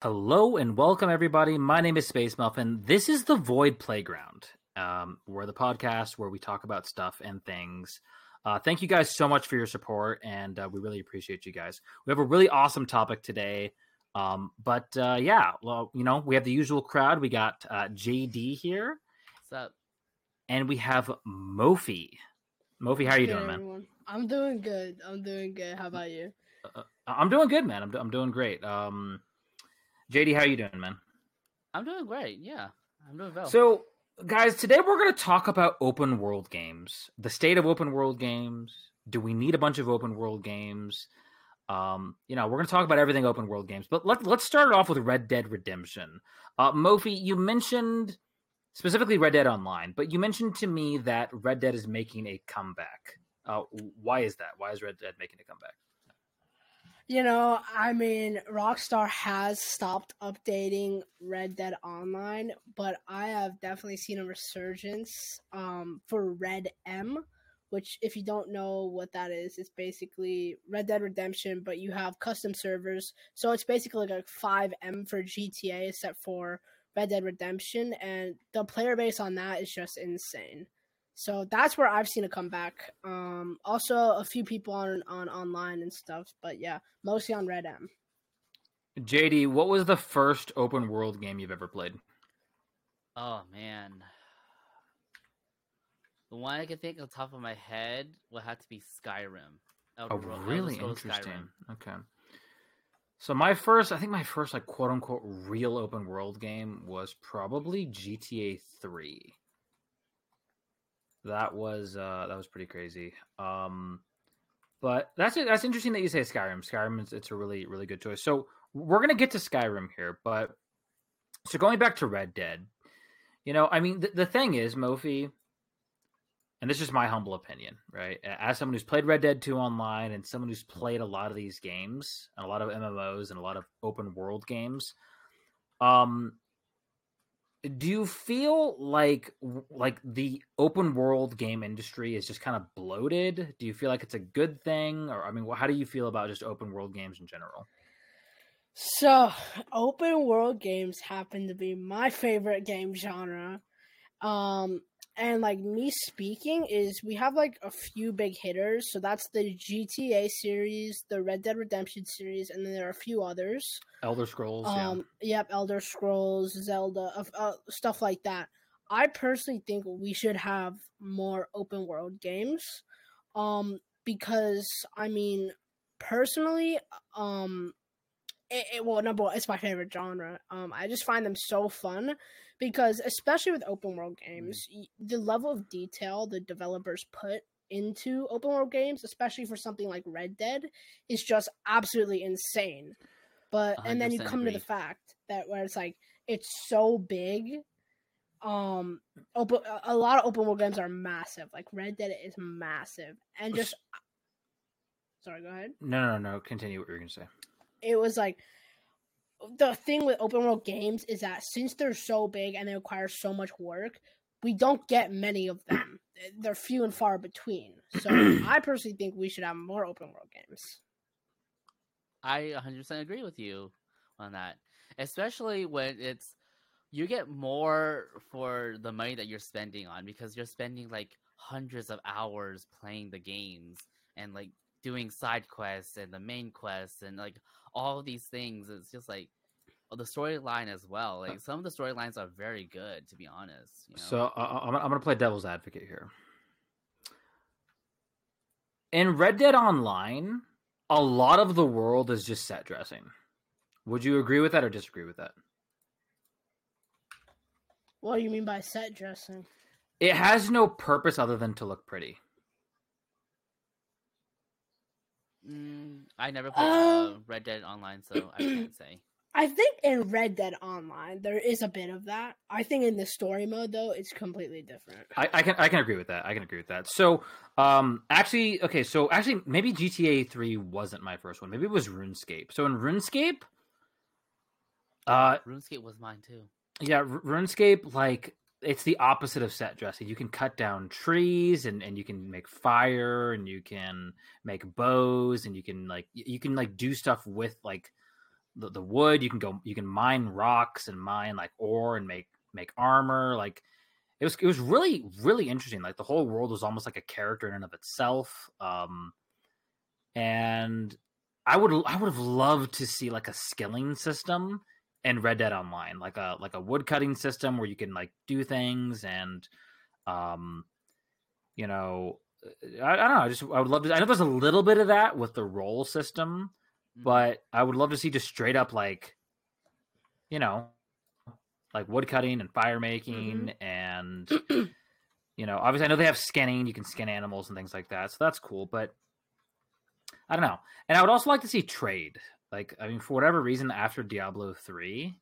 Hello and welcome, everybody. My name is Space Muffin. This is the Void Playground. Um, we're the podcast where we talk about stuff and things. Uh, thank you guys so much for your support, and uh, we really appreciate you guys. We have a really awesome topic today. Um, but uh, yeah, well, you know, we have the usual crowd. We got uh, JD here. What's up? And we have Mofi. Mofi, how are you Good, doing, man? I'm doing good. I'm doing good. How about you? Uh, I'm doing good, man. I'm, I'm doing great. Um, JD, how you doing, man? I'm doing great. Yeah, I'm doing well. So, guys, today we're going to talk about open world games, the state of open world games. Do we need a bunch of open world games? Um, you know, we're going to talk about everything open world games, but let, let's start it off with Red Dead Redemption. Uh, Mofi, you mentioned specifically Red Dead Online, but you mentioned to me that Red Dead is making a comeback. Uh, why is that? Why is Red Dead making a comeback? You know, I mean, Rockstar has stopped updating Red Dead Online, but I have definitely seen a resurgence um, for Red M, which, if you don't know what that is, it's basically Red Dead Redemption, but you have custom servers. So it's basically like a FiveM for GTA, except for Red Dead Redemption, and the player base on that is just insane. So that's where I've seen it come back. Um, also a few people on on online and stuff, but yeah, mostly on RedM. JD, what was the first open world game you've ever played? oh man, the one I can think of the top of my head would have to be Skyrim. Oh, Elder Ro- Elder really interesting. Skyrim. Okay. So my first, I think my first like quote unquote real open world game was probably GTA Three. That was uh that was pretty crazy. Um, but that's. That's interesting that you say Skyrim. Skyrim is it's a really really good choice. So we're gonna get to Skyrim here, but so going back to Red Dead, you know, I mean, the, the thing is, Mofi, and this is my humble opinion, right? As someone who's played Red Dead 2 online and someone who's played a lot of these games and a lot of MMOs and a lot of open world games, um do you feel like like the open world game industry is just kind of bloated? Do you feel like it's a good thing or I mean, how do you feel about just open world games in general? So open world games happen to be my favorite game genre. Um, and like me speaking is we have like a few big hitters. So that's the GTA series, the Red Dead Redemption series, and then there are a few others. Elder Scrolls, Um, yep, Elder Scrolls, Zelda, of uh, stuff like that. I personally think we should have more open world games, um, because I mean, personally, um, it, it well, number one, it's my favorite genre. Um, I just find them so fun because, especially with open world games, y the level of detail the developers put into open world games, especially for something like Red Dead, is just absolutely insane. But and then you 100% come to the fact that where it's like it's so big. Um, open a- lot of open world games are massive. Like Red Dead is massive, and just sorry, go ahead. No, no, no, no. Continue what you were going to say. It was like the thing with open world games is that since they're so big and they require so much work, we don't get many of them. They're few and far between. So I personally think we should have more open world games. I 100% agree with you on that, especially when it's you get more for the money that you're spending on because you're spending like hundreds of hours playing the games and like doing side quests and the main quests and like all these things. It's just like the storyline as well. Like some of the storylines are very good, to be honest. You know? So uh, I'm, I'm going to play devil's advocate here. In Red Dead Online, a lot of the world is just set dressing. Would you agree with that or disagree with that? What do you mean by set dressing? It has no purpose other than to look pretty. Mm, I never played Um, uh, Red Dead Online, so I can't say. I think in Red Dead Online there is a bit of that. I think in the story mode though, it's completely different. I, I can I can agree with that. I can agree with that. So, um, actually, okay, so actually, maybe GTA Three wasn't my first one. Maybe it was RuneScape. So in RuneScape, uh, RuneScape was mine too. yeah, R- RuneScape like it's the opposite of set dressing. You can cut down trees and and you can make fire and you can make bows and you can like you can like do stuff with like the, the wood. You can go you can mine rocks and mine like ore and make make armor. Like it was it was really really interesting. Like the whole world was almost like a character in and of itself. Um, and I would I would have loved to see like a skilling system in Red Dead Online, like a like a wood cutting system where you can like do things and um you know I, I don't know. I just I would love to. I know there's a little bit of that with the role system, Mhm. but I would love to see just straight up like, you know, like wood cutting and fire making and you know, obviously I know they have skinning. You can skin animals and things like that, so that's cool. But I don't know. And I would also like to see trade. Like, I mean, for whatever reason, after Diablo three,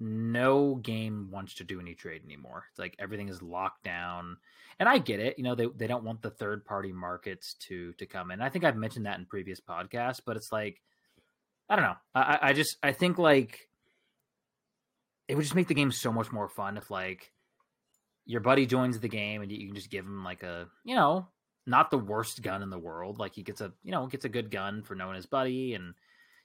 no game wants to do any trade anymore. It's like everything is locked down. And I get it. You know, they, they don't want the third party markets to to come in. I think I've mentioned that in previous podcasts, but it's like I don't know. I, I- just I think like it would just make the game so much more fun if like your buddy joins the game and you can just give him like a you know not the worst gun in the world. Like he gets a you know gets a good gun for knowing his buddy, and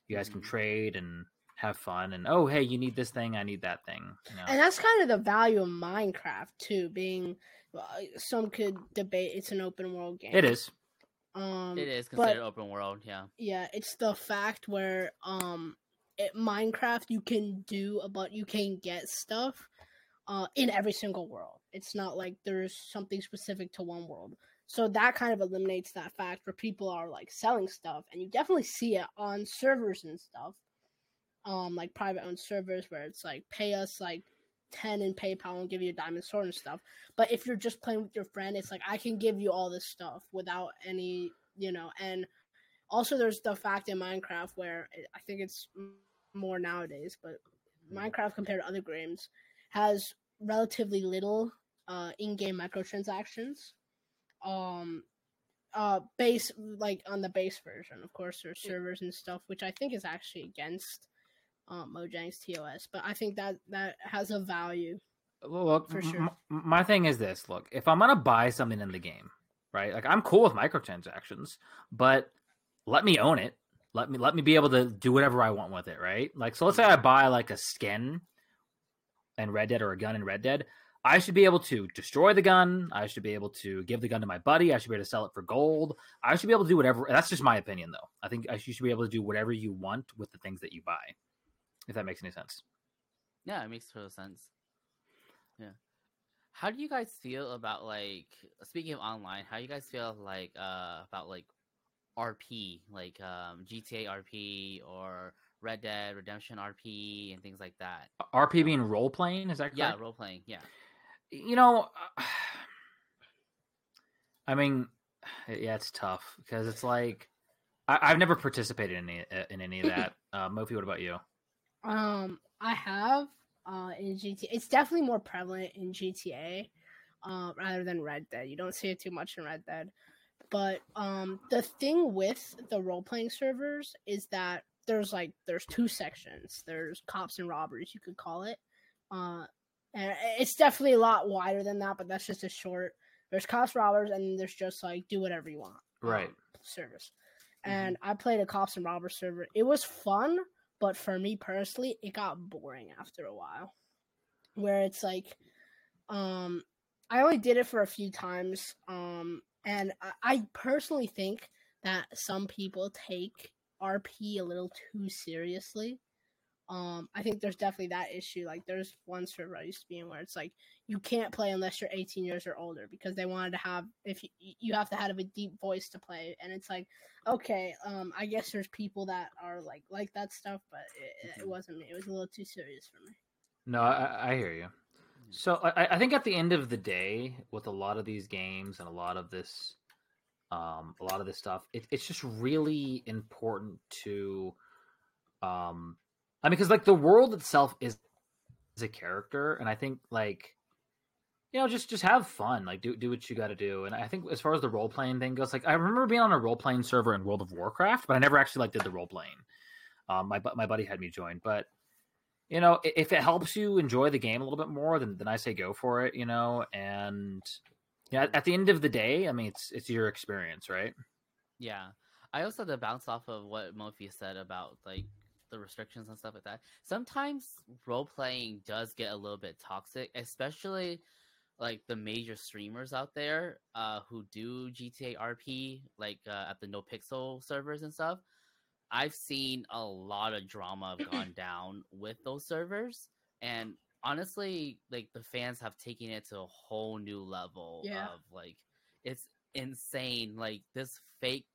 you guys can Mhm. trade and have fun. And oh hey, you need this thing, I need that thing. You know? And that's kind of the value of Minecraft too, being well, some could debate it's an open world game. it is. Um, it is but- considered open world. Yeah. yeah, it's the fact where um, it, Minecraft you can do about you can get stuff, uh, in every single world. It's not like there's something specific to one world. So that kind of eliminates that fact where people are like selling stuff, and you definitely see it on servers and stuff, um, like private owned servers where it's like pay us like ten in PayPal and give you a diamond sword and stuff. But if you're just playing with your friend, it's like I can give you all this stuff without any, you know. And also, there's the fact in Minecraft where I think it's more nowadays, but Minecraft compared to other games has relatively little uh, in-game microtransactions. Um, uh, base like on the base version, of course, there's servers and stuff, which I think is actually against um, Mojang's TOS, but I think that that has a value. Well, look, For sure. m- my thing is this: look, if I'm gonna buy something in the game, right? Like I'm cool with microtransactions, but let me own it. Let me let me be able to do whatever I want with it, right? Like, so let's say I buy like a skin in Red Dead or a gun in Red Dead. I should be able to destroy the gun. I should be able to give the gun to my buddy. I should be able to sell it for gold. I should be able to do whatever. That's just my opinion, though. I think I should, you should be able to do whatever you want with the things that you buy, if that makes any sense. Yeah, it makes total sense. Yeah. How do you guys feel about like speaking of online? How do you guys feel like uh about like RP, like um GTA RP or Red Dead Redemption RP and things like that? RP being role playing, is that correct? Yeah, role playing. Yeah. You know i mean yeah it's tough because it's like I, i've never participated in any in any of that uh mofi what about you Um, I have uh in GTA. It's definitely more prevalent in GTA, uh, rather than Red Dead. You don't see it too much in Red Dead, but um, the thing with the role playing servers is that there's like there's two sections. There's cops and robbers, you could call it. Uh, and it's definitely a lot wider than that, but that's just a short. There's cops, robbers, and there's just like do whatever you want. Right. um, service. And I played a cops and robbers server. It was fun, but for me personally, it got boring after a while. Where it's like, um, I only did it for a few times, um, and I, I personally think that some people take RP a little too seriously. Um, I think there's definitely that issue. Like, there's one server I used to be in where it's like you can't play unless you're 18 years or older because they wanted to have if you, you have to have a deep voice to play, and it's like okay, um, I guess there's people that are like like that stuff, but it, it Mhm. wasn't me. It was a little too serious for me. no i, I hear you so I, I think at the end of the day with a lot of these games and a lot of this um a lot of this stuff it, it's just really important to um i mean because like the world itself is is a character and i think like you know just just have fun like do do what you got to do. And i think as far as the role playing thing goes like i remember being on a role playing server in world of warcraft but i never actually like did the role playing. Um my my buddy had me join but you know if it helps you enjoy the game a little bit more then then i say go for it you know? And yeah at the end of the day i mean it's it's your experience right? Yeah. I also to bounce off of what Mofi said about like the restrictions and stuff like that. Sometimes role playing does get a little bit toxic, especially like the major streamers out there uh, who do GTA RP, like uh, at the NoPixel servers and stuff. I've seen a lot of drama gone down with those servers, and honestly, like the fans have taken it to a whole new level Yeah. of like it's insane. Like this fake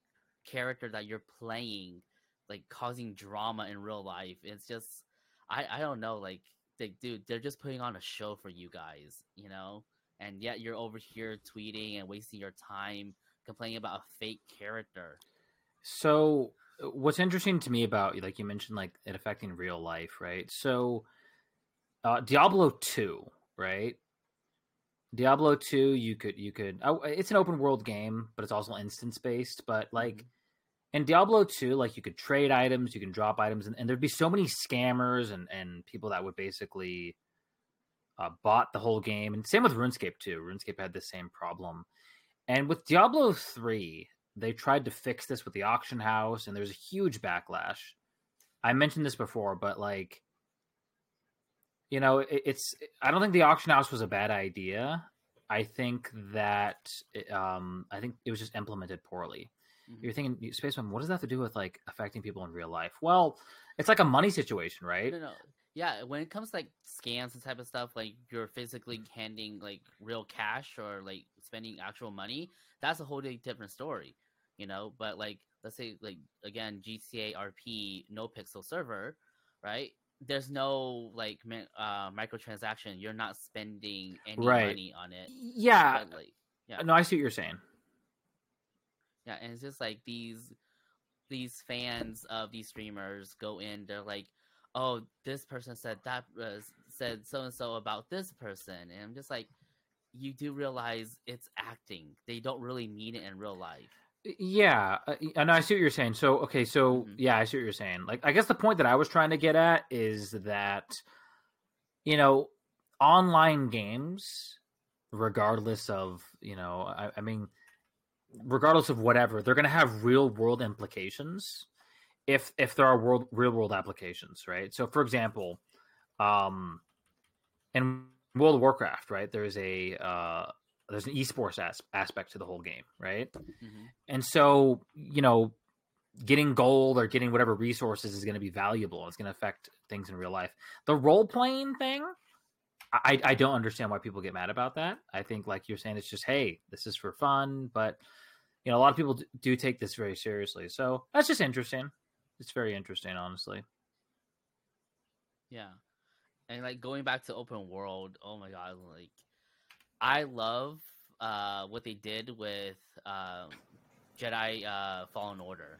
character that you're playing, like causing drama in real life. It's just I I don't know, like they dude, they're just putting on a show for you guys, you know? And yet you're over here tweeting and wasting your time complaining about a fake character. So uh, what's interesting to me about like you mentioned like it affecting real life, right? So uh Diablo 2, right? Diablo 2 you could you could oh, it's an open world game, but it's also instance based, but like in Diablo 2 like you could trade items, you can drop items and, and there'd be so many scammers and and people that would basically uh, bought the whole game and same with RuneScape too. RuneScape had the same problem. And with Diablo 3, they tried to fix this with the auction house and there's a huge backlash i mentioned this before but like you know it, it's i don't think the auction house was a bad idea i think that it, um i think it was just implemented poorly Mhm. you're thinking space spaceman what does that have to do with like affecting people in real life well it's like a money situation right No, no. Yeah, when it comes to, like scams and type of stuff, like you're physically handing like real cash or like spending actual money, that's a whole different story, you know. But like, let's say like again, GTA RP NoPixel server, right? There's no like uh, microtransaction. You're not spending any Right. money on it. yeah like, yeah. no i see what you're saying Yeah, and it's just like these these fans of these streamers go in. They're like, "Oh, this person said that uh, said so and so about this person," and I'm just like, you do realize it's acting. They don't really mean it in real life. Yeah, uh, and I see what you're saying. So, okay, so Mhm. yeah, I see what you're saying. Like, I guess the point that I was trying to get at is that, you know, online games, regardless of, you know, I, I mean, regardless of whatever, they're going to have real world implications if if there are world real world applications, right? So, for example, um, in World of Warcraft, right, there's a uh, there's an esports as- aspect to the whole game, right? hmm And so, you know, getting gold or getting whatever resources is going to be valuable. It's going to affect things in real life. The role playing thing, I, I don't understand why people get mad about that. I think, like you're saying, it's just, hey, this is for fun. But, you know, a lot of people do take this very seriously. So that's just interesting. It's very interesting, honestly. Yeah, and like going back to open world. Oh my god, like I love uh what they did with um Jedi uh Fallen Order.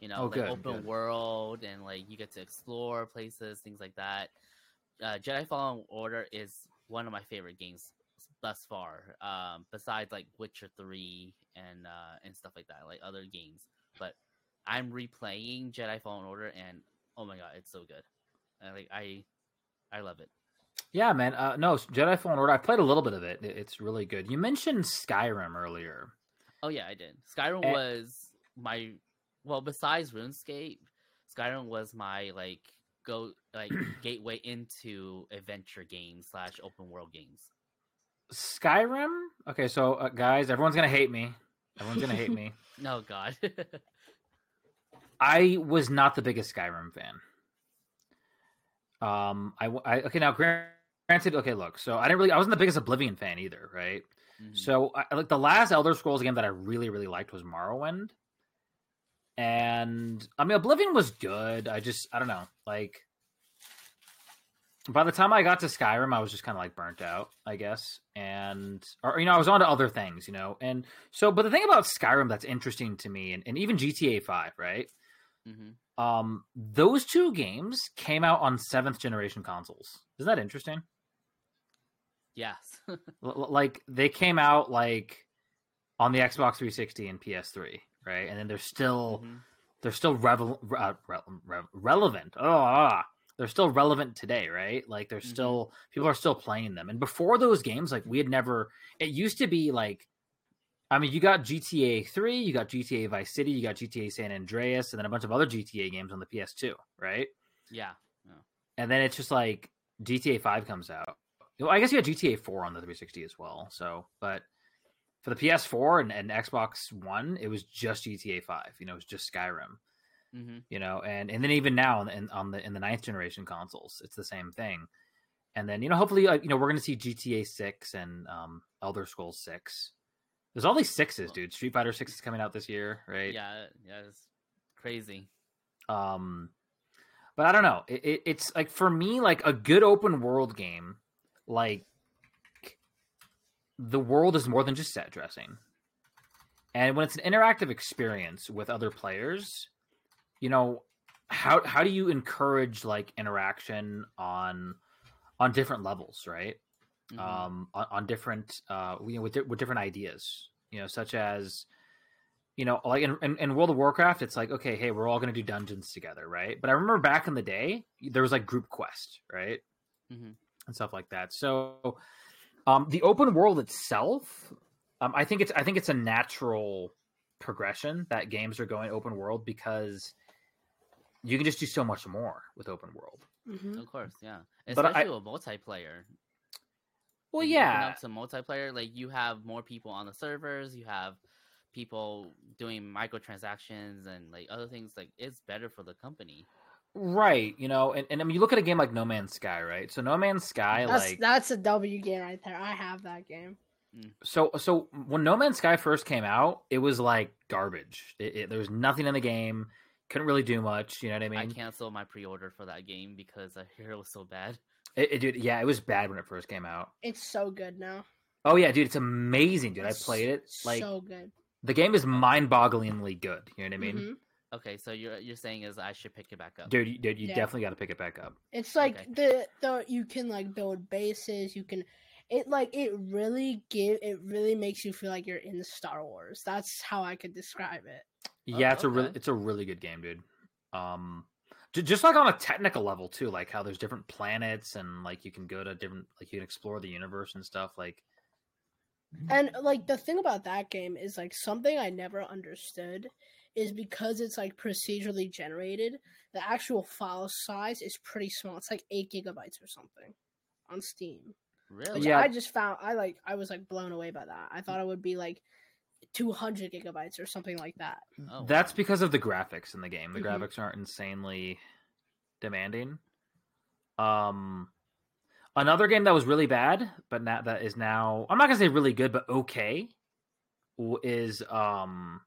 You know, Oh, like good, open good. world and like you get to explore places, things like that. Uh, Jedi Fallen Order is one of my favorite games thus far. Um, besides like Witcher Three and uh and stuff like that, like other games. But I'm replaying Jedi Fallen Order and oh my god, it's so good. I like I I love it. Yeah, man. Uh, no, Jedi Fallen Order. I played a little bit of it. It- It's really good. You mentioned Skyrim earlier. Oh yeah, I did. Skyrim Eh. was my well, besides RuneScape, Skyrim was my like go like gateway into adventure games slash open world games. Skyrim. Okay, so uh, guys, everyone's gonna hate me. Everyone's gonna hate me. No God. I was not the biggest Skyrim fan. Um, I, I- okay now gran- granted. Okay, look, so I didn't really. I wasn't the biggest Oblivion fan either, right? Mhm. So I, like the last Elder Scrolls game that I really really liked was Morrowind, and I mean Oblivion was good. I just I don't know like. By the time I got to Skyrim, I was just kind of like burnt out, I guess, and or you know I was on to other things, you know, and so. But the thing about Skyrim that's interesting to me, and, and even GTA Five, right? Mhm. um those two games came out on seventh generation consoles isn't that interesting Yes. L- like they came out like on the xbox 360 and ps3 right and then they're still Mhm. they're still revel- re- uh, re- re- relevant oh ah, they're still relevant today right like they're Mhm. still people are still playing them and before those games like we had never it used to be like I mean, you got GTA 3, you got GTA Vice City, you got GTA San Andreas, and then a bunch of other GTA games on the PS2, right? Yeah. And then it's just like GTA 5 comes out. Well, I guess you got GTA 4 on the 360 as well. So, but for the PS4 and, and Xbox One, it was just GTA 5. You know, it was just Skyrim. hmm You know, and and then even now in, on the in the ninth generation consoles, it's the same thing. And then you know, hopefully, uh, you know, we're going to see GTA 6 and um, Elder Scrolls 6. There's all these sixes, dude. Street Fighter 6 is coming out this year, right? Yeah. Yeah. It's crazy. Um, but I don't know. It, it, it's like for me, like a good open world game, like the world is more than just set dressing. And when it's an interactive experience with other players, you know, how how do you encourage like interaction on on different levels, right? Mhm. um, on, on different uh, you know, with with different ideas, you know, such as you know, like in, in, in World of Warcraft, it's like okay, hey, we're all going to do dungeons together, right? But I remember back in the day, there was like group quest, right, Mhm. and stuff like that. So, um, the open world itself, um, I think it's I think it's a natural progression that games are going open world because you can just do so much more with open world. hmm Of course, yeah. But I- Especially with multiplayer. Well, Like, you open yeah, up to multiplayer, like you have more people on the servers, you have people doing microtransactions and like other things. Like it's better for the company. Right, you know, and, and I mean, you look at a game like No Man's Sky, right? So No Man's Sky, That's like, that's a W game right there. I have that game. so so when No Man's Sky first came out, it was like garbage. It, it, there was nothing in the game, couldn't really do much. You know what I mean? I, canceled my pre-order for that game because I hear it was so bad. It, it, dude, yeah, it was bad when it first came out. It's so good now. Oh yeah, dude, it's amazing, dude. I played it. Like so good. the game is mind-bogglingly good. You know what I mean? Mhm. Okay, so you're you're saying is I should pick it back up. Dude, you, dude, you Yeah. definitely got to pick it back up. It's like Okay. the the you can like build bases. You can it like it really give it really makes you feel like you're in Star Wars. That's how I could describe it. Yeah, Oh, it's a really it's a really good game, dude. Um, just like on a technical level too, like how there's different planets and like you can go to different like you can explore the universe and stuff. Like, And like the thing about that game is like something I never understood is because it's like procedurally generated, the actual file size is pretty small. It's like eight gigabytes or something on Steam. Really? Which Yeah. I just found I like I was like blown away by that. I thought it would be like two hundred gigabytes or something like that. Oh, that's wow. because of the graphics in the game. The Mhm. graphics aren't insanely demanding. Um, another game that was really bad, but now that is now I'm not gonna say really good, but okay, is um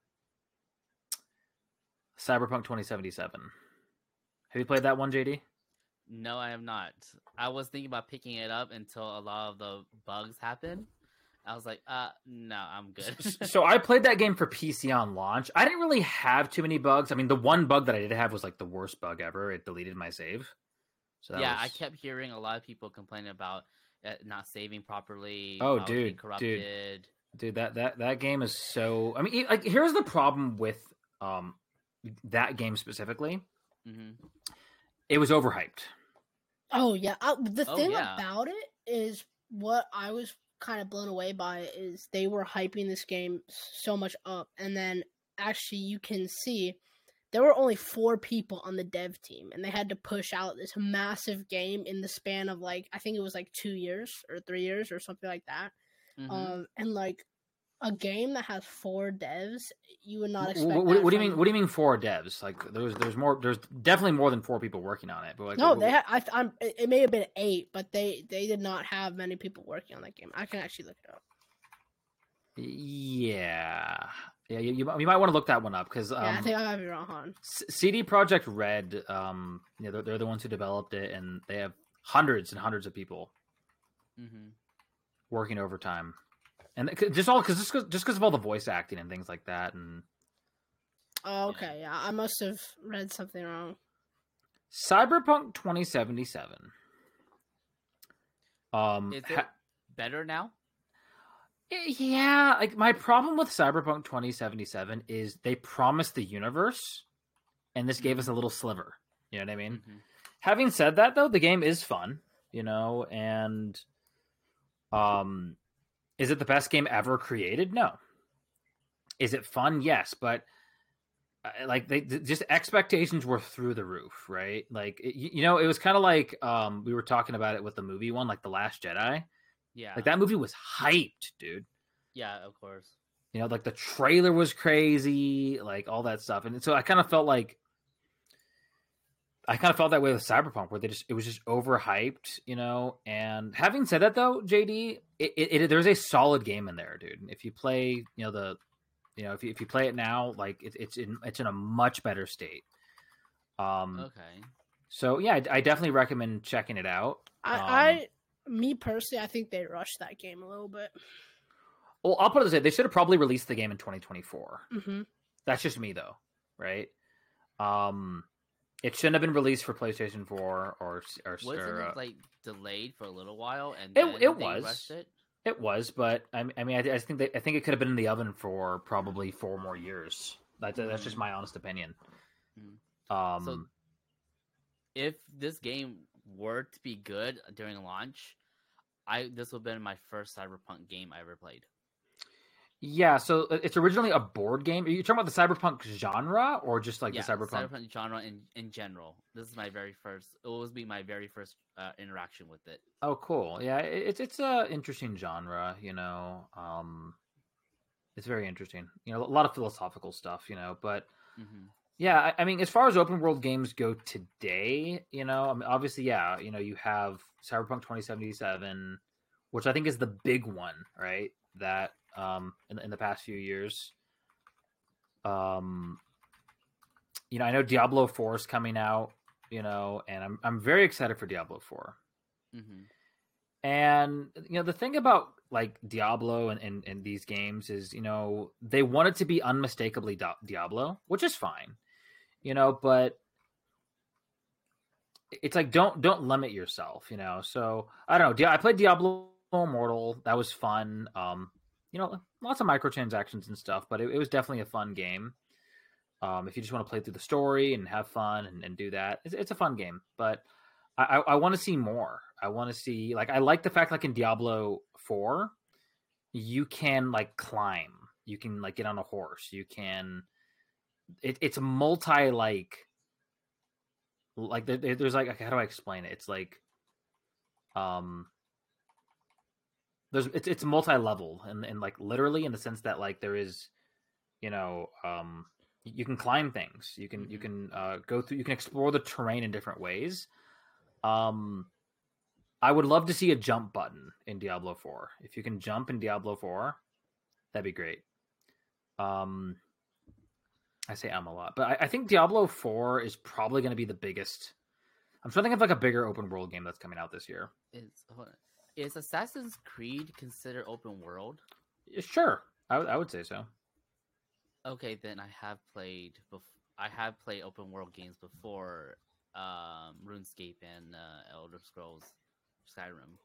Cyberpunk 2077. Have you played that one, JD? No, I have not. I was thinking about picking it up until a lot of the bugs happened. I was like, uh, no, I'm good. So I played that game for PC on launch. I didn't really have too many bugs. I mean, the one bug that I did have was like the worst bug ever. It deleted my save. So yeah, I kept hearing a lot of people complaining about it not saving properly. Oh, it being dude, dude. dude that that that game is so. I mean, like here's the problem with um that game specifically. hmm It was overhyped. Oh yeah, I, the Oh, thing yeah. about it is what I was kind of blown away by is they were hyping this game so much up, and then actually you can see there were only four people on the dev team, and they had to push out this massive game in the span of like I think it was like two years or three years or something like that. hmm Um, and like a game that has four devs, you would not expect. wh- what, that what do you mean? What do you mean four devs? Like there's there's more. There's definitely more than four people working on it. But like, No, wh- they had. I, I'm. It it may have been eight, but they they did not have many people working on that game. I can actually look it up. Yeah, yeah. You, you, might- you might want to look that one up because um, yeah, I think I might be wrong. Han. CD Projekt Red, um, you know, they're, they're the ones who developed it, and they have hundreds and hundreds of people hmm working overtime, and just all because just 'cause- just because of all the voice acting and things like that, and Oh, okay. Yeah, I must have read something wrong. Cyberpunk 2077. Um, Is ha- it better now? Eh, Yeah, like my problem with Cyberpunk 2077 is they promised the universe and this gave us a little sliver. You know what I mean? Mhm. Having said that though, the game is fun, you know, and um is it the best game ever created? No. Is it fun? Yes, but uh, like they just expectations were through the roof, right? Like it, you know, it was kind of like um we were talking about it with the movie one, like the Last Jedi. Yeah. Like that movie was hyped, dude. Yeah, of course. You know, like the trailer was crazy, like all that stuff, and so I kind of felt like I kind of felt that way with Cyberpunk, where they just it was just overhyped, you know. And having said that, though, JD, it, it, it, there's a solid game in there, dude. If you play, you know the, you know if you, if you play it now, like it, it's in it's in a much better state. Um. Okay. So yeah, I, I definitely recommend checking it out. I, Um, I, me personally, I think they rushed that game a little bit. Well, I'll put it this way: they should have probably released the game in 2024. hmm That's just me, though, right? Um, it shouldn't have been released for PlayStation 4 or or, Wasn't or, it like delayed for a little while and It- then it was. it? It was, but I, I mean, I, I think that I think it could have been in the oven for probably four more years. That's that's just Mm. my honest opinion. Mm. Um, So- If this game were to be good during launch, I this would have been my first Cyberpunk game I ever played. Yeah. So uh, it's originally a board game. Are you talking about the cyberpunk genre or just like yeah, the cyberpunk? genre in in general. This is my very first. It will be my very first uh, interaction with it. Oh, cool. Yeah, it's it's a interesting genre. You know, um, it's very interesting. You know, a lot of philosophical stuff. You know, but hmm Yeah, I, I mean, as far as open world games go today, you know, I mean, obviously, yeah, you know, you have Cyberpunk 2077, which I think is the big one, right? That um in, in the past few years, um, you know, I know Diablo 4 is coming out, you know, and I'm I'm very excited for Diablo 4. hmm And you know, the thing about like Diablo and, and, and these games is, you know, they want it to be unmistakably Diablo, which is fine, you know, but it's like don't don't limit yourself, you know. So I don't know. I played Diablo Immortal. That was fun. Um, you know, lots of microtransactions and stuff, but it, it was definitely a fun game. Um, if you just want to play through the story and have fun and, and do that, it's, it's a fun game. But I, I, I want to see more. I want to see like I like the fact like in Diablo Four, you can like climb. You can like get on a horse. You can. It, it's multi like. Like there, there- there's like how do I explain it? It's like, um, there's it's it's multi level and and like literally in the sense that like there is, you know, um, you can climb things. You can you Mhm. can uh, go through. You can explore the terrain in different ways. Um, I would love to see a jump button in Diablo 4. If you can jump in Diablo 4, that'd be great. Um, I say I'm a lot, but I, I think Diablo 4 is probably going to be the biggest. I'm trying to think of like a bigger open world game that's coming out this year. Hold on. Is Assassin's Creed considered open world? Sure, I would- I would say so. Okay, then I have played. Bef- I have played open world games before, um, RuneScape and uh, Elder Scrolls Skyrim,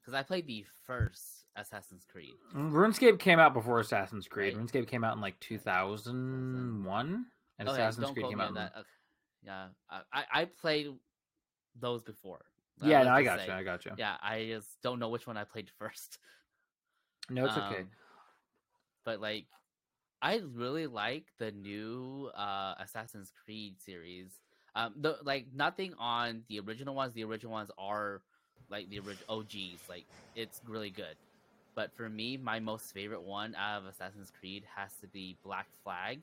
because I played the first Assassin's Creed. RuneScape came out before Assassin's Creed. Right. RuneScape came out in like 2001, and Okay, Assassin's Creed came out. in- that. Okay. Yeah, I I played those before. Yeah, no, I got you. I got you. Yeah, I just don't know which one I played first. No, it's okay. Um, But like, I really like the new uh Assassin's Creed series. Um, the like nothing on the original ones. The original ones are like the original OGs. Like it's really good. But for me, my most favorite one out of Assassin's Creed has to be Black Flag,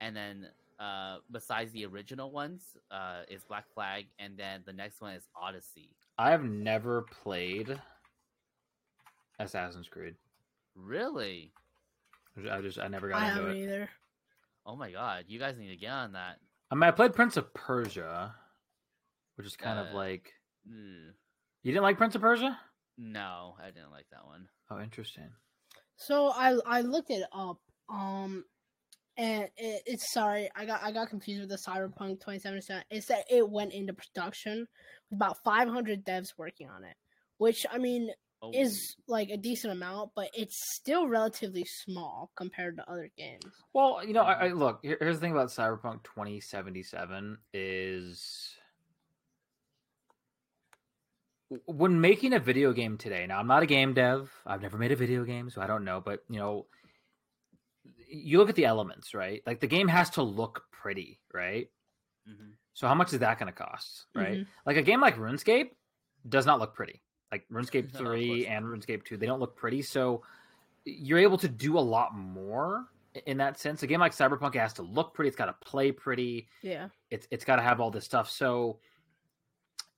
and then uh, besides the original ones, uh, is Black Flag, and then the next one is Odyssey. I have never played Assassin's Creed. Really? I just I never got I into haven't it. either. Oh my god, you guys need to get on that. I mean, I played Prince of Persia, which is kind of Uh, like Mm, you didn't like Prince of Persia. no, I didn't like that one. Oh, interesting. So I I looked it up. Um, and it, it's sorry I got I got confused with the Cyberpunk 2077. It said it went into production with about 500 devs working on it, which I mean Oh, is like a decent amount, but it's still relatively small compared to other games. Well, you know, I, I mm-hmm. look. Here, here's the thing about Cyberpunk 2077 is when making a video game today. Now, I'm not a game dev. I've never made a video game, so I don't know. But you know, you look at the elements, right? Like the game has to look pretty, right? hmm So how much is that going to cost, right? Mhm. Like a game like RuneScape does not look pretty. Like RuneScape 3 and. RuneScape 2, they don't look pretty. So you're able to do a lot more in that sense. A game like Cyberpunk has to look pretty, it's got to play pretty, Yeah. it's it's got to have all this stuff. So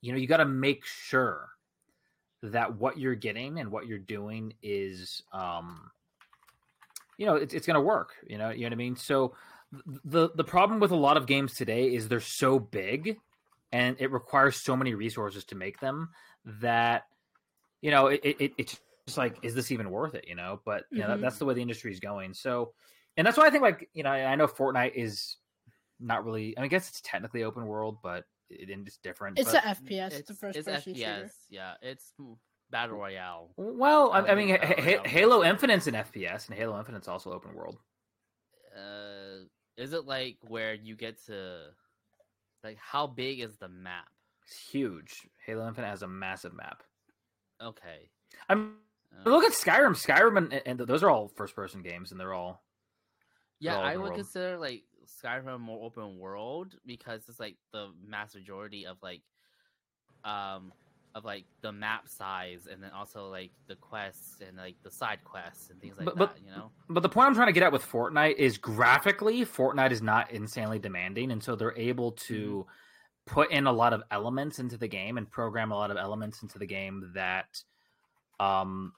you know, you got to make sure that what you're getting and what you're doing is um you know, it's it's going to work, you know, you know what I mean? So the the problem with a lot of games today is they're so big and it requires so many resources to make them that you know, it, it it's just like is this even worth it, you know? But you know, that, that's mm-hmm. the way the industry is going. So and that's why I think like, you know, I know Fortnite is not really I, mean, I guess it's technically open world, but it, it's different. It's but- a FPS. It's, a first it's person FPS. shooter. Yeah, it's battle royale. Well, I, I mean, that Halo Infinite's an FPS, and Halo Infinite's also open world. Uh, is it like where you get to, like, how big is the map? It's huge. Halo Infinite has a massive map. Okay. I mean, uh, look at Skyrim. Skyrim and, and those are all first-person games, and they're all Yeah, all I would world. consider like Skyrim more open world because it's like the mass majority of like um of like the map size and then also like the quests and like the side quests and things like But- that, but- you know? But the point I'm trying to get at with Fortnite is graphically, Fortnite is not insanely demanding, and so they're able to put in a lot of elements into the game and program a lot of elements into the game that, um,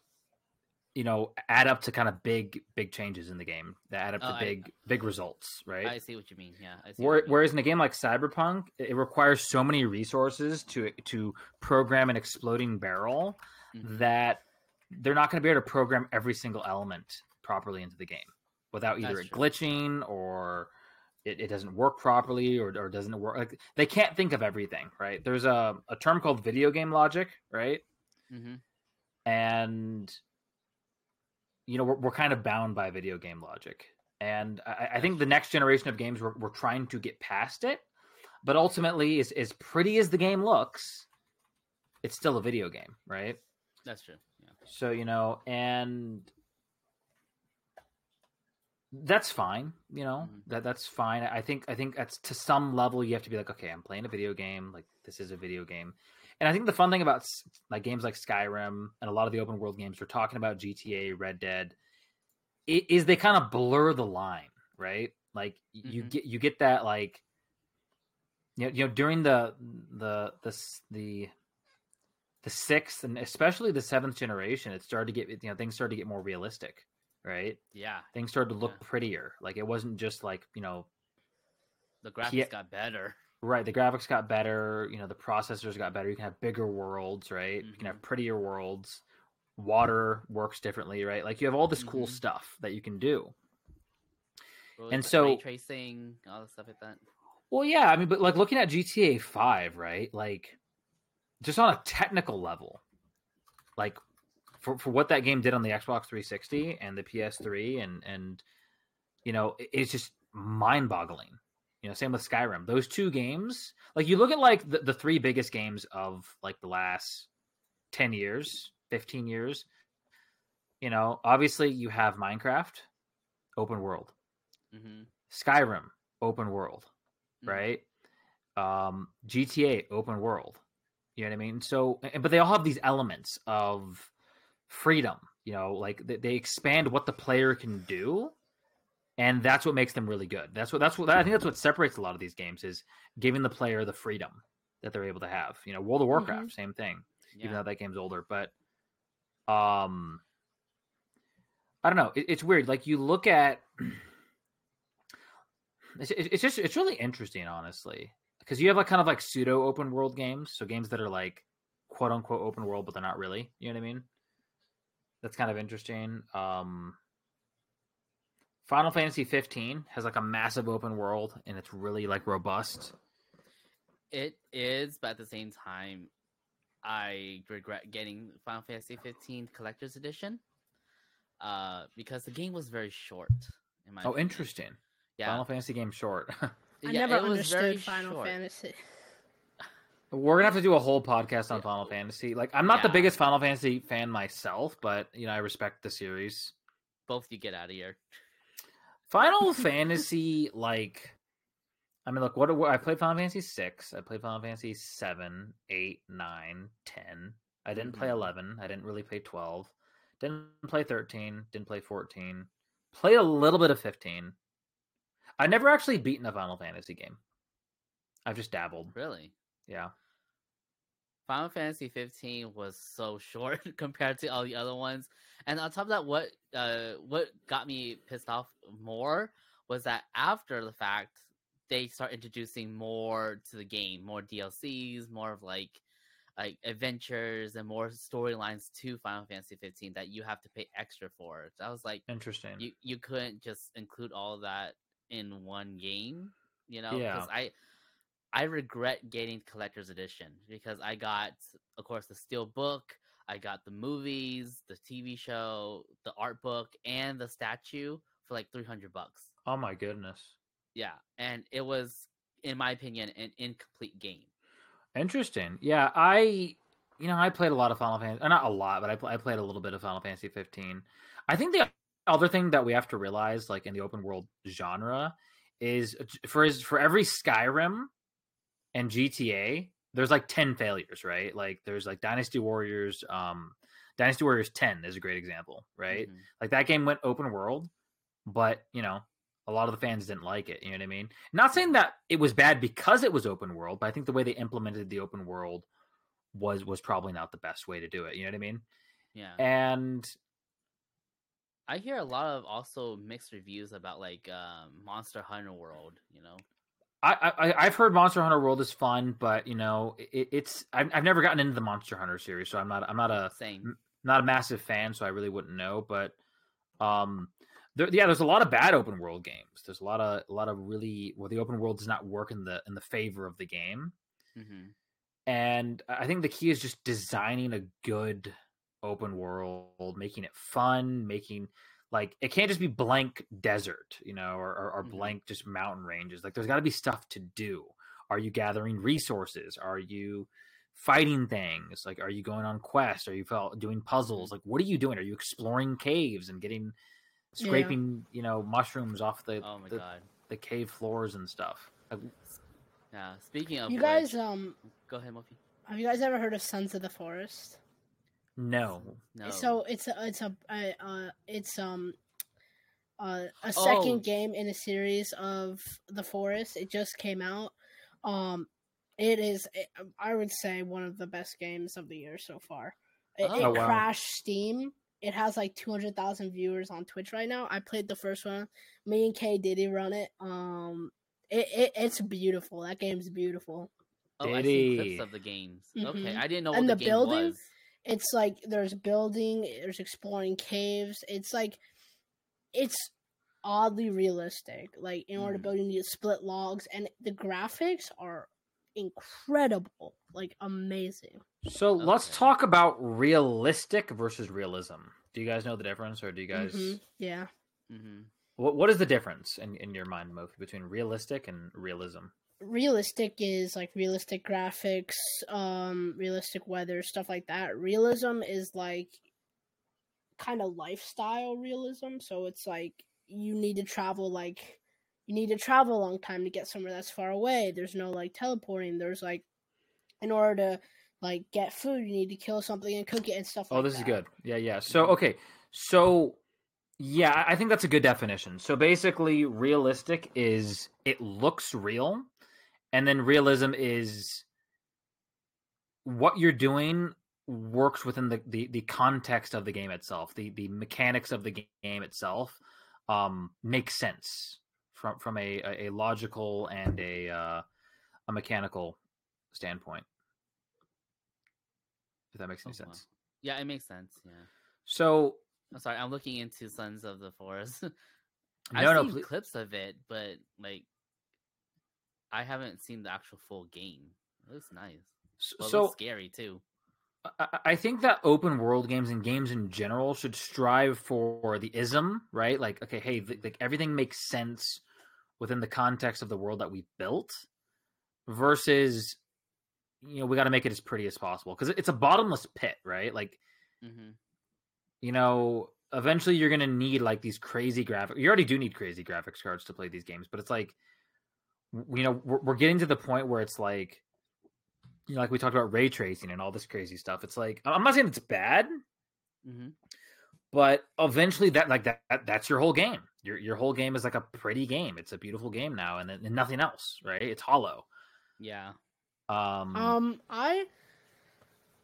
you know, add up to kind of big, big changes in the game that add up Oh, to I- big, big results, right? I see what you mean. Yeah, I see. Where, you mean. whereas in a game like Cyberpunk, it requires so many resources to to program an exploding barrel Mhm. that they're not going to be able to program every single element properly into the game without either That's it true. glitching or it, it doesn't work properly or, or doesn't work. Like they can't think of everything, right? There's a, a term called video game logic, right? mm-hmm. and you know we're, we're kind of bound by video game logic and i, I think the next generation of games we're, we're trying to get past it but ultimately as, as pretty as the game looks it's still a video game right That's true. Yeah. so you know and that's fine you know Mhm. that that's fine i think i think that's to some level you have to be like okay i'm playing a video game like this is a video game and i think the fun thing about like games like skyrim and a lot of the open world games we're talking about gta red dead is they kind of blur the line right like y- you mm-hmm. get you get that like you know, you know during the the the the the sixth and especially the seventh generation it started to get you know things started to get more realistic right Yeah. things started to look Yeah. prettier like it wasn't just like you know The graphics Yeah. got better. Right the graphics got better you know the processors got better you can have bigger worlds right? You can have prettier worlds. Water works differently right? Like you have all this cool Mhm. stuff that you can do. And ray so- tracing, all the stuff like that. well yeah i mean but like looking at gta 5 right? Like just on a technical level like for, for what that game did on the xbox 360 and the ps3 and and you know it- it's just mind-boggling you know same with skyrim. Those two games like you look at like the, the three biggest games of like the last 10 years 15 years you know obviously you have minecraft open world. Hmm skyrim open world Mhm. right? Um gta open world you know what i mean? So but they all have these elements of freedom you know like they, they expand what the player can do and that's what makes them really good. That's what that's what i think that's what separates a lot of these games is giving the player the freedom that they're able to have. You know world of warcraft same thing even Yeah. though that game's older. But um i don't know. It, it's weird. Like you look at it's, it's just it's really interesting honestly because you have like kind of like pseudo open world games. So games that are like quote unquote open world but they're not really. You know what i mean? That's kind of interesting. Um final fantasy 15 has like a massive open world and it's really like robust It is, but at the same time, I regret getting Final Fantasy 15 Collector's Edition. Uh, because the game was very short. In my oh opinion. interesting Yeah, final fantasy game short I yeah, never it was very understood Final short. Fantasy. We're gonna have to do a whole podcast on Yeah. Final Fantasy. Like, I'm not the biggest Final Fantasy fan myself, but you know, I respect the series. Both you get out of here. Final Fantasy, like, I mean, look, what, what I played Final Fantasy six, I played Final Fantasy seven, eight, nine, ten. I didn't play Mhm. eleven. I didn't really play twelve. Didn't play thirteen. Didn't play fourteen. Played a little bit of fifteen. I never actually beaten a Final Fantasy game. I've just dabbled. Really? Yeah. Final Fantasy 15 was so short compared to all the other ones. And on top of that, what uh what got me pissed off more was that after the fact, they start introducing more to the game, more DLCs, more of like like adventures and more storylines to Final Fantasy 15 that you have to pay extra for. So I was like, Interesting. you you couldn't just include all that in one game, you know? Yeah. I I regret getting collector's edition because I got, of course, the steel book. I got the movies, the TV show, the art book, and the statue for like three hundred bucks. oh my goodness. Yeah, and it was, in my opinion, an incomplete game. Interesting. Yeah, I you know I played a lot of Final Fantasy, not a lot, but I, pl- I played a little bit of Final Fantasy 15. I think the other thing that we have to realize, like in the open world genre, is uh, for his, for every Skyrim and GTA, there's like 10 failures, right? Like there's like Dynasty Warriors, um, Dynasty Warriors 10 is a great example, right? Mhm. Like that game went open world, but you know, a lot of the fans didn't like it. You know what I mean? Not saying that it was bad because it was open world, but I think the way they implemented the open world was was probably not the best way to do it. You know what I mean? Yeah, And I hear a lot of also mixed reviews about like um, Monster Hunter World. You know, I, I I've heard Monster Hunter World is fun, but you know, it, it's I've, I've never gotten into the Monster Hunter series, so I'm not I'm not a same. not a massive fan, so I really wouldn't know. But um, there, yeah, there's a lot of bad open world games. There's a lot of a lot of really where the open world does not work in the in the favor of the game. hmm And I think the key is just designing a good open world, making it fun, making like it can't just be blank desert, you know, or, or, or Mhm. blank just mountain ranges. Like there's got to be stuff to do. Are you gathering resources? Are you fighting things? Like are you going on quests? Are you doing puzzles? Like what are you doing? Are you exploring caves and getting Yeah. scraping, you know, mushrooms off the Oh my the, god. the cave floors and stuff? Like, Yeah. Speaking of You which- guys, um, go ahead, Mofi. have you guys ever heard of Sons of the Forest? No. No. So it's a, it's a, uh, uh, it's um, uh, a second Oh. game in a series of the Forest. It just came out. Um, it is, it, I would say, one of the best games of the year so far. It, it Oh, wow. crashed Steam. It has like two hundred thousand viewers on Twitch right now. I played the first one. Me and K Diddy run it. Um, it, it it's beautiful. That game's beautiful. oh, I see clips of the games. Okay, Mhm. I didn't know And what the the, game building? was. It's like there's building there's exploring caves it's like it's oddly realistic like in order to Mhm. build you need to split logs and the graphics are incredible like amazing So let's talk about realistic versus realism. Do you guys know the difference, or do you guys? Mhm, yeah hmm What What is the difference in, in your mind, Mofi, between realistic and realism? Realistic is like realistic graphics um realistic weather stuff like that realism is like kind of lifestyle realism so it's like you need to travel like you need to travel a long time to get somewhere that's far away there's no like teleporting there's like in order to like get food you need to kill something and cook it and stuff Oh, like this is good. Yeah, yeah. So okay, so yeah, I- I think that's a good definition. So basically, realistic is it looks real, and then realism is what you're doing works within the, the, the context of the game itself. The the mechanics of the game itself um, make sense from from a, a, logical and a uh, a mechanical standpoint. If that makes any Oh, sense. Yeah, it makes sense. Yeah. So I'm sorry. I'm looking into Sons of the Forest. I've no, seen please, clips of it, but like, I haven't seen the actual full game. It looks nice. Well, it so scary too. I, think that open world games and games in general should strive for the ism, right? Like, okay, hey, like everything makes sense within the context of the world that we built, versus, you know, we got to make it as pretty as possible because it's a bottomless pit, right? Like, hmm you know, eventually you're gonna need like these crazy graphics. You already do need crazy graphics cards to play these games, but it's like, you know, we're, we're getting to the point where it's like, you know, like we talked about ray tracing and all this crazy stuff. It's like I'm not saying it's bad, hmm but eventually that like that, that that's your whole game. Your your whole game is like a pretty game. It's a beautiful game now, and, and nothing else, right? It's hollow. Yeah. Um, Um, I,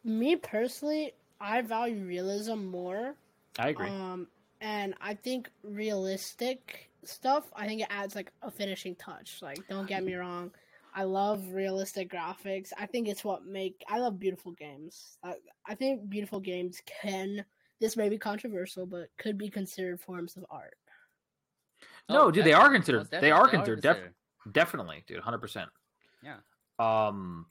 me personally, I value realism more. I agree. Um, and I think realistic stuff. I think it adds like a finishing touch. Like, don't get me wrong, I love realistic graphics. I think it's what make I love beautiful games. I, I think beautiful games can. This may be controversial, but could be considered forms of art. No, Oh, dude, they are considered- Most they definitely, are considered def- Definitely, dude, hundred percent. Yeah. Um,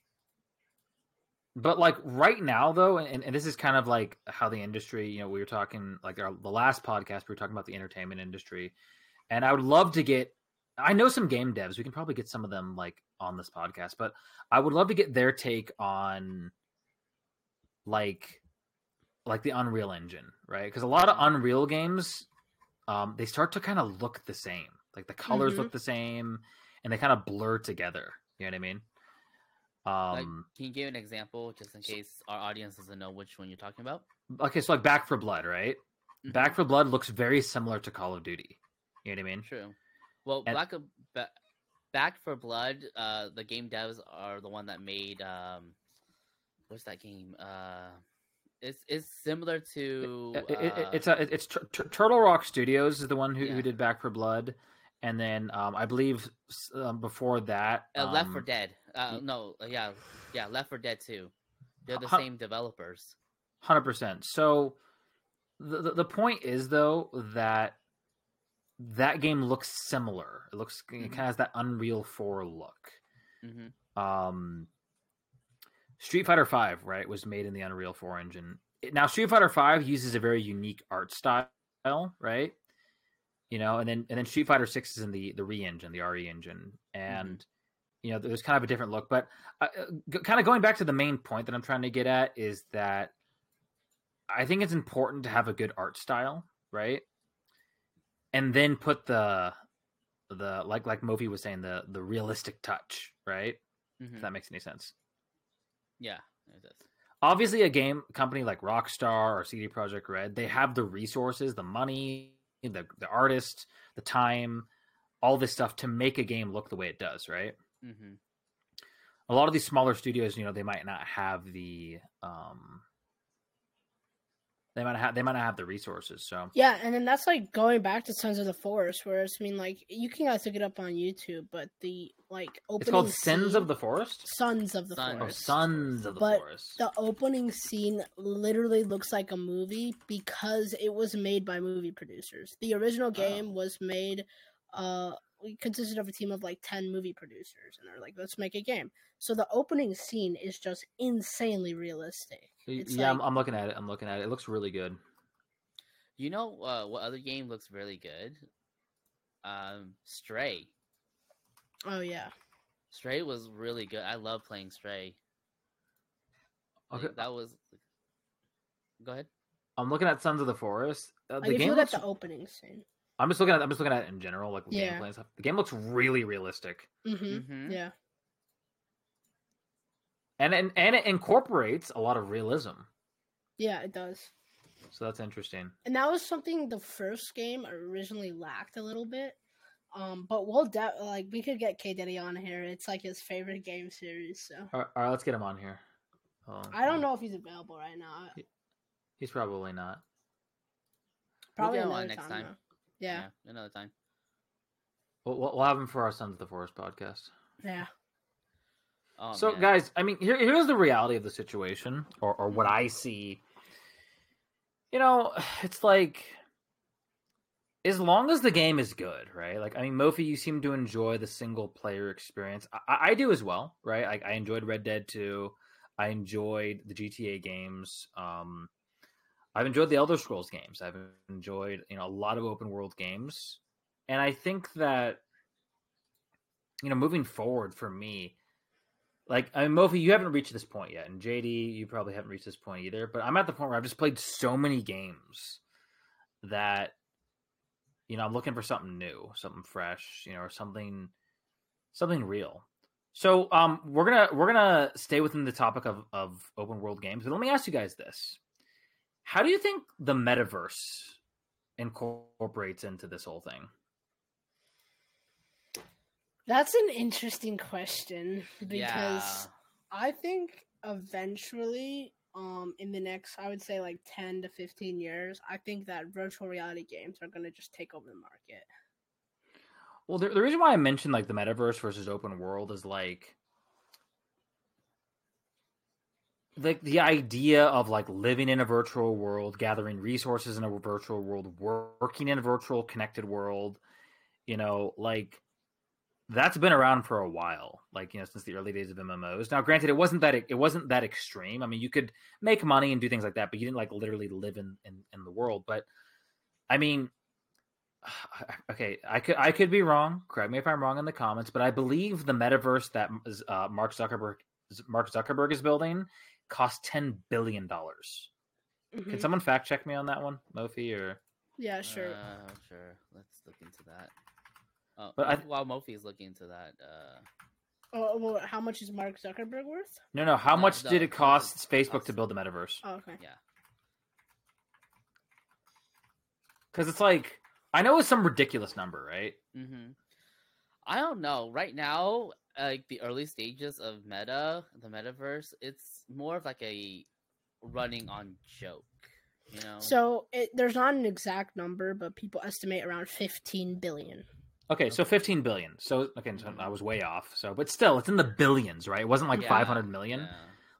but like right now, though, and, and this is kind of like how the industry. You know, we were talking like our, the last podcast. We were talking about the entertainment industry, and I would love to get. I know some game devs. We can probably get some of them like on this podcast, but I would love to get their take on like like the Unreal Engine, right? Because a lot of Unreal games, um, they start to kind of look the same. Like the colors Mhm. look the same, and they kind of blur together. You know what I mean? Like, Um, can you give an example just in case our audience doesn't know which one you're talking about? okay, so like Back 4 Blood, right? Mhm. Back 4 Blood looks very similar to Call of Duty. You know what I mean? True. Well, And- Black of- Ba- Back 4 Blood, uh, the game devs are the one that made um, what's that game? Uh, it's it's similar to It- it- it- uh, it's a it's Tur- Tur- Turtle Rock Studios is the one who, Yeah. who did Back for Blood, and then um, I believe um, before that, uh, Left for um, Dead. Uh, no, uh, yeah, yeah, Left 4 Dead too. They're the Huh. same developers. Hundred percent. So the, the the point is though that that game looks similar. It looks it Mhm. kind of has that Unreal Four look. hmm Um, Street Fighter Five, right, was made in the Unreal Four engine. It- Now Street Fighter Five uses a very unique art style, right? You know, and then and then Street Fighter Six is in the the Re engine, the RE engine, and you know there's kind of a different look. But uh, uh, g- kind of going back to the main point that I'm trying to get at is that I think it's important to have a good art style, right? And then put the the like like Mofi was saying the the realistic touch, right? hmm If that makes any sense. Yeah, it does. Obviously, a game company like Rockstar or CD Projekt Red, they have the resources, the money, the the artist, the time, all this stuff to make a game look the way it does, right? Mm-hmm. A lot of these smaller studios, you know, they might not have the um they might have they might not have the resources. So Yeah, and then that's like going back to Sons of the Forest, where it's I mean like you can guys look it up on YouTube, but the like opening it's called Sins of the Forest. Sons of the Sons. Oh, Forest. Sons of the But Forest. The opening scene literally looks like a movie because it was made by movie producers. The original game was made uh it consisted of a team of like 10 movie producers and they're like let's make a game. So the opening scene is just insanely realistic. Y- It's yeah, like, I'm, I'm looking at it. I'm looking at it. It looks really good. You know uh, what other game looks really good? Um, Stray. oh yeah. Stray was really good. I love playing Stray. Okay, that was. Go ahead. I'm looking at Sons of the Forest. Uh, the if game you look looks, at the opening scene. I'm just looking at I'm just looking at it in general, like Yeah. gameplay and stuff. The game looks really realistic, Mhm. Mhm. Yeah. And, and and it incorporates a lot of realism. Yeah, it does. So that's interesting. and that was something the first game originally lacked a little bit. Um, but we'll de- like we could get K Diddy on here. It's like his favorite game series. So All right, all right let's get him on here. Hold on. I don't know if he's available right now. He's probably not. Probably get him on another next time. time. though. Yeah, Another time. We'll, we'll we'll have him for our Sons of the Forest podcast. yeah. Oh, so, man. guys, I mean, here, here's the reality of the situation, or or what I see. You know, it's like as long as the game is good, right? Like, I mean, Mofi, you seem to enjoy the single player experience. I, I do as well, right? Like, I enjoyed Red Dead 2. I enjoyed the GTA games. Um, I've enjoyed the Elder Scrolls games. I've enjoyed, you know, a lot of open world games, and I think that, you know, moving forward for me, like I mean, Mofi, you haven't reached this point yet, and JD, you probably haven't reached this point either. But I'm at the point where I've just played so many games that you know I'm looking for something new, something fresh, you know, or something something real. So um, we're gonna we're gonna stay within the topic of of open world games, but let me ask you guys this: How do you think the metaverse incorporates into this whole thing? That's an interesting question because yeah. I think eventually, um, in the next, I would say like ten to fifteen years, I think that virtual reality games are gonna just take over the market. Well, the, the reason why I mentioned like the metaverse versus open world is like like the idea of like living in a virtual world, gathering resources in a virtual world, working in a virtual connected world, you know, like that's been around for a while, like you know, since the early days of MMOs. Now, granted, it wasn't that it wasn't that extreme. I mean, you could make money and do things like that, but you didn't like literally live in in, in the world. But I mean, okay, I could I could be wrong. Correct me if I'm wrong in the comments, but I believe the metaverse that uh, Mark Zuckerberg Mark Zuckerberg is building cost ten billion dollars. Mhm. Can someone fact check me on that one, Mofi? Or Yeah, sure. Uh, sure. Let's look into that. Oh, But I- while Mofi is looking into that, uh, oh, well, how much is Mark Zuckerberg worth? no, no. How No, much the- did it cost the Facebook cost. to build the metaverse? Oh, okay. yeah, Because it's like I know it's some ridiculous number, right? hmm I don't know. Right now, like the early stages of Meta, the metaverse, it's more of like a running on joke. You know. So it, there's not an exact number, but people estimate around 15 billion. Okay, so 15 billion. So okay, so I was way off. So, but still, it's in the billions, right? It wasn't like Yeah, 500 million. yeah.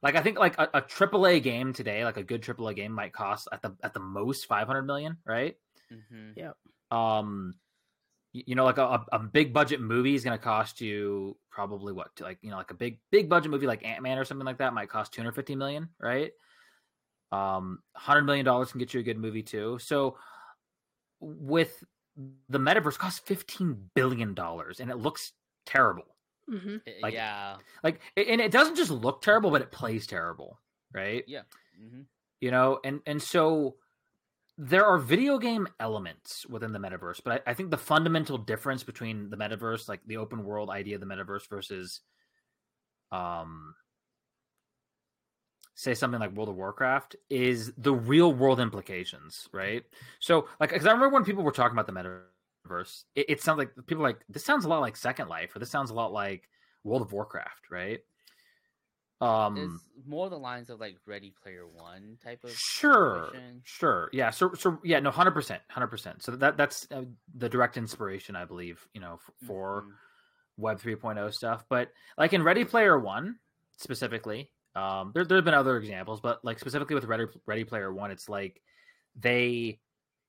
Like I think like a, triple a AAA game today, like a good AAA game might cost at the at the most 500 million, right? Mhm. Um, you know, like a, a- a big budget movie is going to cost you probably what, like you know, like a big big budget movie like Ant Man or something like that might cost 250 million, right? Um, 100 million dollars can get you a good movie too. So with the metaverse costs 15 billion dollars and it looks terrible. hmm Like- yeah. Like and it doesn't just look terrible, but it plays terrible, right? Yeah. hmm you know and and so there are video game elements within the metaverse but I, I think the fundamental difference between the metaverse like the open world idea of the metaverse versus um say something like world of warcraft is the real world implications right so like because i remember when people were talking about the metaverse it, it sounds like people like this sounds a lot like second life or this sounds a lot like world of warcraft right um It's more the lines of like Ready Player One type of. Sure, situation. sure, yeah. So, so yeah, no, hundred percent, hundred percent. So that that's uh, the direct inspiration, I believe, you know, f- for Mhm. Web 3.0 stuff. But like in Ready Player One specifically, um, there there have been other examples, but like specifically with Ready Ready Player One, it's like they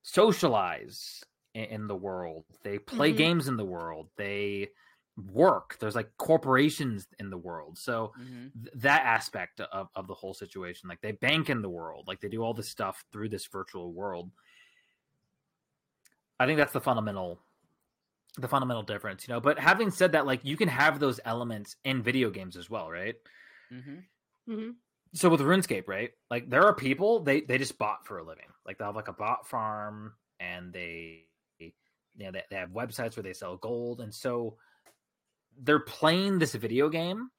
socialize in, in the world, they play Mhm. games in the world, they work. There's like corporations in the world, so Mhm. th- that aspect of, of the whole situation like they bank in the world like they do all this stuff through this virtual world i think that's the fundamental the fundamental difference you know but having said that like you can have those elements in video games as well right Mhm. Hmm so with runescape right like there are people they they just bot for a living. Like they'll have like a bot farm and they you know they, they have websites where they sell gold. And so they're playing this video game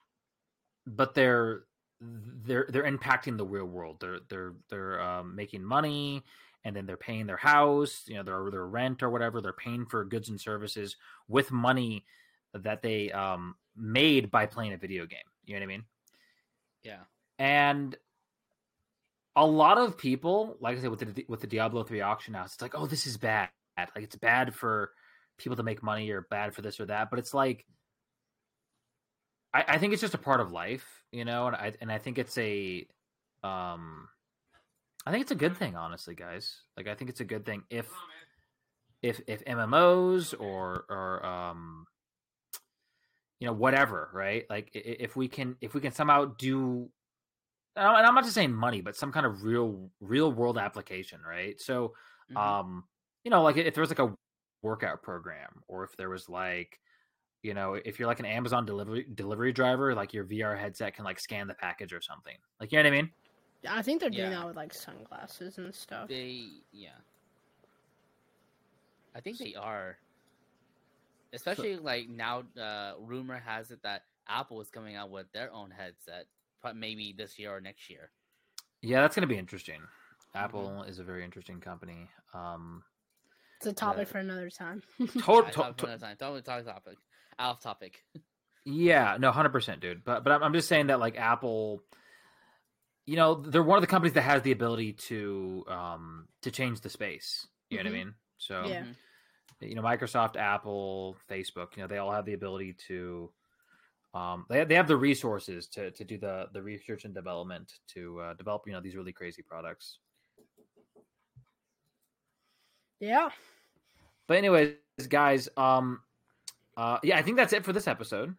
but they're they're they're impacting the real world. They're they're they're um, making money and then they're paying their house you know their their rent or whatever. They're paying for goods and services with money that they um made by playing a video game. You know what i mean Yeah. and a lot of people, like I said, with the with the Diablo three auction house, it's like, oh, this is bad. Like it's bad for people to make money, or bad for this or that. But it's like, I, I think it's just a part of life, you know. And I and I think it's a, um, I think it's a good thing, honestly, guys. Like I think it's a good thing if if if MMOs or or um you know whatever right like i- i- if we can if we can somehow do and I'm not just saying money but some kind of real real world application right so Mhm. um you know like if there was like a workout program or if there was like you know if you're like an amazon delivery delivery driver like your vr headset can like scan the package or something like you know what i mean I think they're doing Yeah. that with like sunglasses and stuff. They yeah. I think they are. Especially like now, uh, rumor has it that Apple is coming out with their own headset, maybe this year or next year. Yeah, that's going to be interesting. Apple is a very interesting company. Um, It's a topic Yeah. for another time. tot- I to- talked to- another time. Don't talk topic. Out of topic. Yeah, no, hundred percent, dude. But but I'm, I'm just saying that like Apple, you know, they're one of the companies that has the ability to um to change the space. You know what I Mhm. mean? So Yeah. You know, Microsoft, Apple, Facebook, you know, they all have the ability to um they they have the resources to to do the the research and development to uh, develop you know these really crazy products. yeah. But anyways, guys, um, uh, yeah, I think that's it for this episode.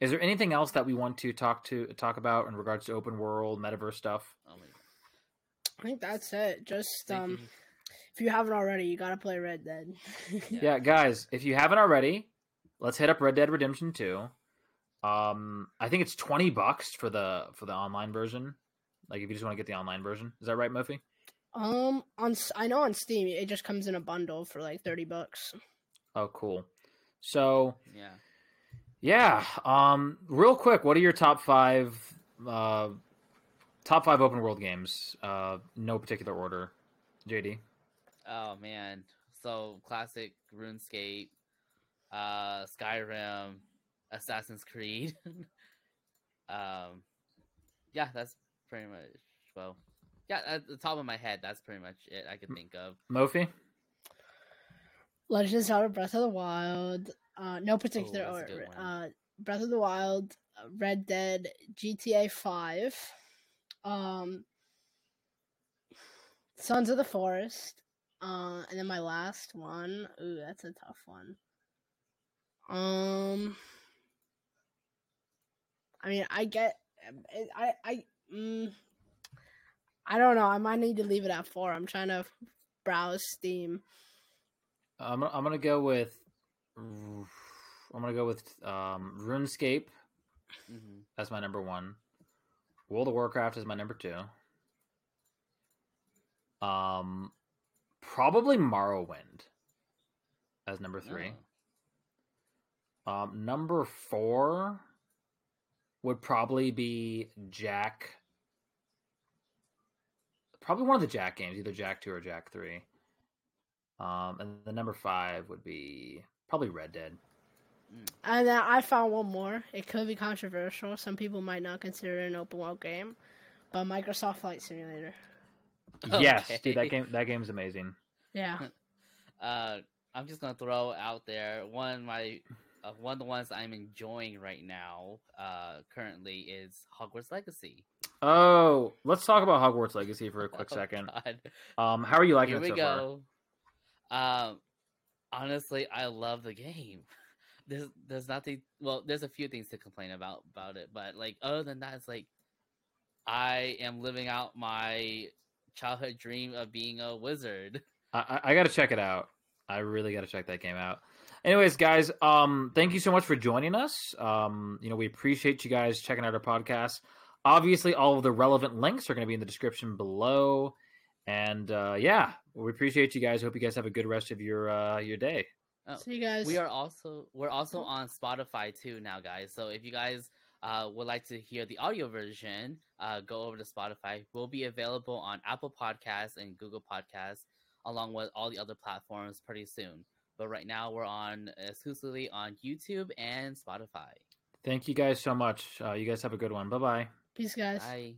Is there anything else that we want to talk to talk about in regards to open world metaverse stuff? I think that's it. Just Thank um, you. If you haven't already, you gotta play Red Dead. Yeah. Yeah, guys, if you haven't already, let's hit up Red Dead Redemption 2. Um, I think it's 20 bucks for the for the online version. Like if you just want to get the online version. Is that right, Mofi? um, on S- I know on Steam it just comes in a bundle for like thirty bucks. Oh, cool. So, Yeah. yeah, um real quick, what are your top 5 uh top 5 open world games? Uh no particular order. JD. Oh man. So classic RuneScape, uh, Skyrim, Assassin's Creed. um, yeah, that's pretty much well. Yeah, at the top of my head, that's pretty much it I could think of. Mofi? Legend of Zelda: Breath of the Wild. Uh, no particular that's a good order. Uh, Breath of the Wild, uh, Red Dead, GTA Five, um, Sons of the Forest, uh, and then my last one. Ooh, that's a tough one. Um, I mean, I get, I, I, mm, I don't know. I might need to leave it at four. I'm trying to browse Steam. I'm gonna- I'm going to go with I'm going to go with um RuneScape hmm That's my number one. World of Warcraft is my number two. Um, probably Morrowind as number three. Oh. Um, number four would probably be Jak. Probably one of the Jak games, either Jak two or Jak three. Um, and the number five would be probably Red Dead. And then I found one more. It could be controversial. Some people might not consider it an open world game, but Microsoft Flight Simulator. Yes, dude, that game that game's amazing. Yeah. Uh, I'm just gonna throw out there one of my uh, one of the ones I'm enjoying right now. Uh, currently is Hogwarts Legacy. Oh, let's talk about Hogwarts Legacy for a quick Oh, second. God. Um, how are you liking Here it we so far? go. Um, honestly, I love the game. There's there's nothing. Well, there's a few things to complain about about it, but like other than that, it's like I am living out my childhood dream of being a wizard. I, I, I got to check it out. I really got to check that game out. Anyways, guys, um, thank you so much for joining us. Um, you know, we appreciate you guys checking out our podcast. Obviously, all of the relevant links are going to be in the description below. And uh, yeah, we appreciate you guys. Hope you guys have a good rest of your uh, your day. Oh, See you guys. We are also we're also on Spotify too now, guys. So if you guys uh, would like to hear the audio version, uh, go over to Spotify. We'll be available on Apple Podcasts and Google Podcasts, along with all the other platforms pretty soon. But right now, we're on exclusively on YouTube and Spotify. Thank you guys so much. Uh, you guys have a good one. Bye bye. Peace, guys. Bye.